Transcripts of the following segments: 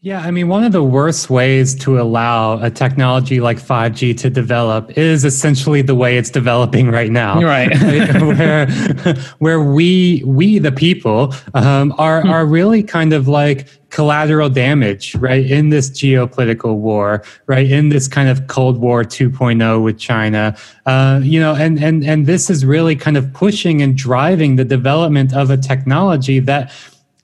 Yeah, I mean, one of the worst ways to allow a technology like 5G to develop is essentially the way it's developing right now. Right. where, where we, we the people, um, are, are really kind of like collateral damage, right? In this geopolitical war, right? In this kind of Cold War 2.0 with China, uh, you know, and, and, and this is really kind of pushing and driving the development of a technology that,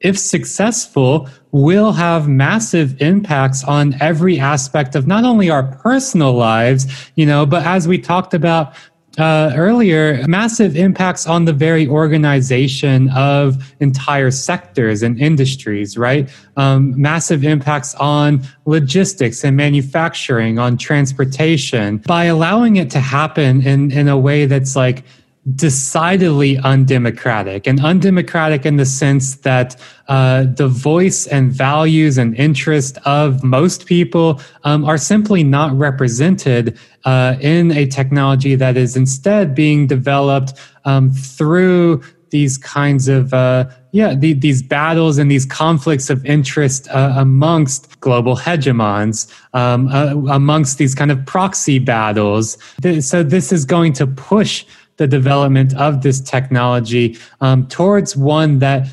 if successful, will have massive impacts on every aspect of not only our personal lives, you know, but as we talked about uh, earlier, massive impacts on the very organization of entire sectors and industries, right? Um, massive impacts on logistics and manufacturing, on transportation. By allowing it to happen in, in a way that's like, decidedly undemocratic and undemocratic in the sense that uh, the voice and values and interest of most people um, are simply not represented uh, in a technology that is instead being developed um, through these kinds of uh, yeah the, these battles and these conflicts of interest uh, amongst global hegemons um, uh, amongst these kind of proxy battles. So this is going to push the development of this technology um, towards one that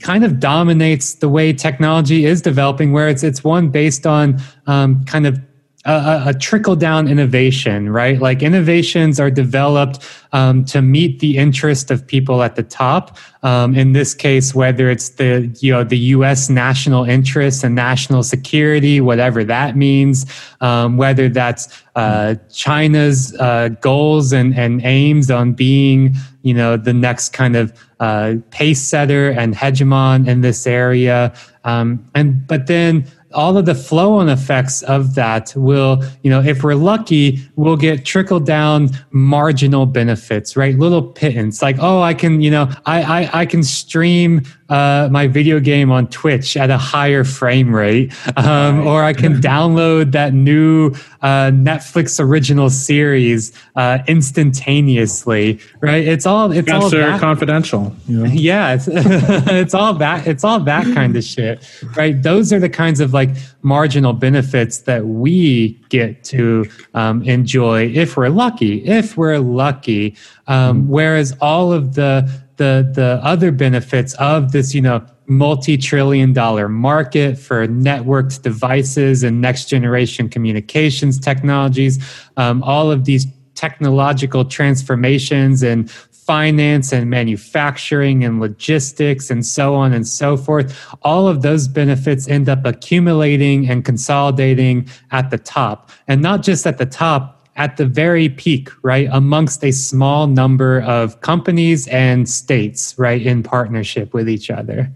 kind of dominates the way technology is developing, where it's it's one based on um, kind of a, a, trickle down innovation, right? Like innovations are developed um, to meet the interest of people at the top. Um, in this case, whether it's the you know the U.S. national interest and national security, whatever that means, um, whether that's uh, China's uh, goals and, and aims on being you know the next kind of uh, pace setter and hegemon in this area, um, and but then all of the flow on effects of that will, you know, if we're lucky, we'll get trickle down marginal benefits, right? Little pittance, like, oh, I can, you know, I I, I can stream uh, my video game on Twitch at a higher frame rate, um, or I can download that new uh, Netflix original series uh, instantaneously. Right? It's all it's all that, confidential. You know? Yeah, it's, it's all that it's all that kind of shit. Right? Those are the kinds of like marginal benefits that we get to um, enjoy if we're lucky. If we're lucky, um, mm-hmm. whereas all of the the the other benefits of this, you know, multi-trillion dollar market for networked devices and next generation communications technologies um, all of these technological transformations and finance and manufacturing and logistics and so on and so forth all of those benefits end up accumulating and consolidating at the top and not just at the top at the very peak, right, amongst a small number of companies and states, right, in partnership with each other.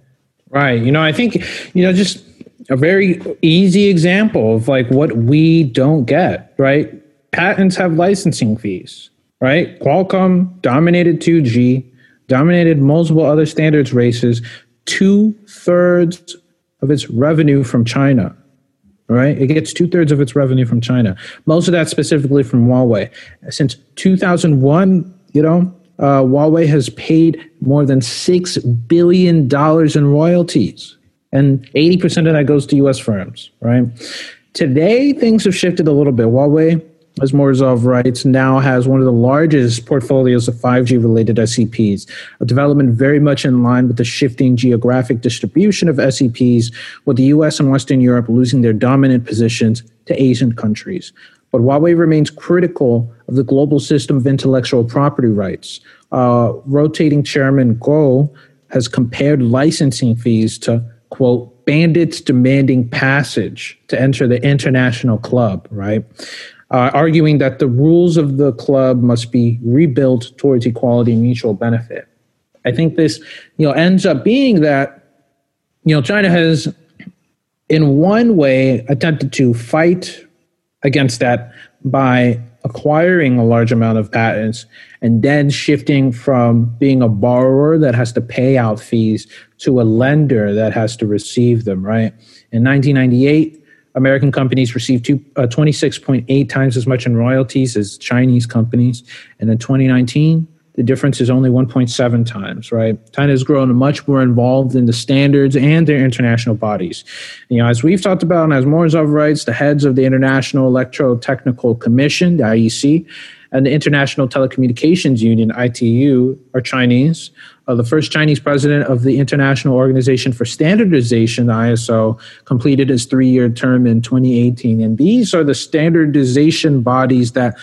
Right. You know, I think, you know, just a very easy example of like what we don't get, right? Patents have licensing fees, right? Qualcomm dominated 2G, dominated multiple other standards races, two thirds of its revenue from China right? It gets two thirds of its revenue from China. Most of that specifically from Huawei. Since 2001, you know, uh, Huawei has paid more than six billion dollars in royalties, and 80% of that goes to U.S. firms, right? Today, things have shifted a little bit. Huawei as Morozov writes, now has one of the largest portfolios of 5G related SEPs, a development very much in line with the shifting geographic distribution of SEPs, with the US and Western Europe losing their dominant positions to Asian countries. But Huawei remains critical of the global system of intellectual property rights. Uh, rotating chairman Guo has compared licensing fees to, quote, bandits demanding passage to enter the international club, right? Uh, arguing that the rules of the club must be rebuilt towards equality and mutual benefit. I think this, you know, ends up being that, you know, China has, in one way, attempted to fight against that by acquiring a large amount of patents and then shifting from being a borrower that has to pay out fees to a lender that has to receive them, right? In 1998, American companies received two, uh, 26.8 times as much in royalties as Chinese companies. And in 2019, the difference is only 1.7 times, right? China has grown much more involved in the standards and their international bodies. You know, as we've talked about, and as Morozov writes, the heads of the International Electrotechnical Commission, the IEC, and the International Telecommunications Union, ITU, are Chinese. Uh, the first Chinese president of the International Organization for Standardization, the ISO, completed his three year term in 2018. And these are the standardization bodies that,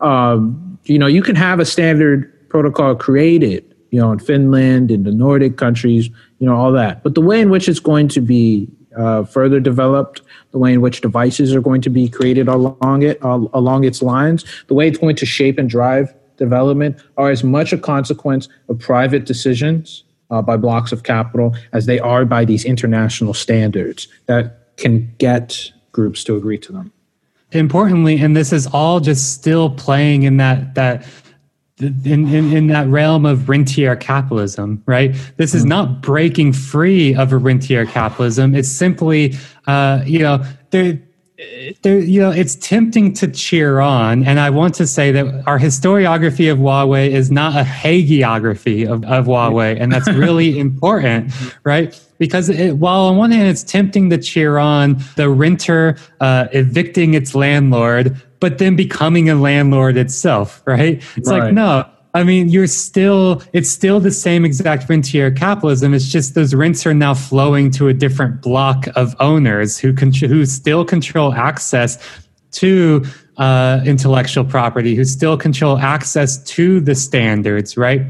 um, you know, you can have a standard protocol created, you know, in Finland, in the Nordic countries, you know, all that. But the way in which it's going to be uh, further developed, the way in which devices are going to be created along it, uh, along its lines, the way it's going to shape and drive development are as much a consequence of private decisions uh, by blocks of capital as they are by these international standards that can get groups to agree to them. Importantly, and this is all just still playing in that that in, in, in that realm of rentier capitalism, right? This is mm-hmm. not breaking free of a rentier capitalism. It's simply, uh, you know, there, there, you know, it's tempting to cheer on. And I want to say that our historiography of Huawei is not a hagiography of, of Huawei. And that's really important, right? Because it, while on one hand, it's tempting to cheer on the renter uh, evicting its landlord but then becoming a landlord itself, right? It's right. like, no, I mean, you're still, it's still the same exact rentier capitalism. It's just those rents are now flowing to a different block of owners who, con- who still control access to uh, intellectual property, who still control access to the standards, right?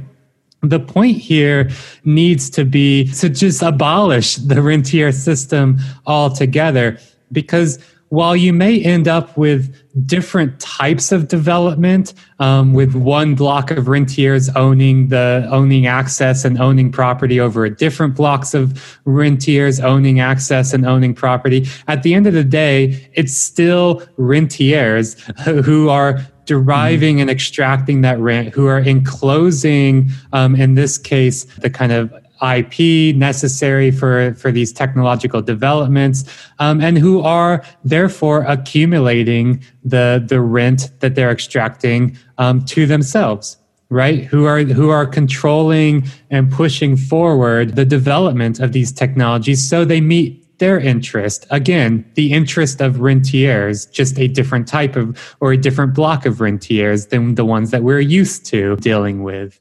The point here needs to be to just abolish the rentier system altogether because while you may end up with different types of development, um, with one block of rentiers owning the owning access and owning property over a different blocks of rentiers owning access and owning property, at the end of the day, it's still rentiers who are deriving mm-hmm. and extracting that rent, who are enclosing, um, in this case, the kind of IP necessary for, for these technological developments, um, and who are therefore accumulating the, the rent that they're extracting um, to themselves right? Who are who are controlling and pushing forward the development of these technologies so they meet their interest. Again the interest of rentiers just a different type of or a different block of rentiers than the ones that we're used to dealing with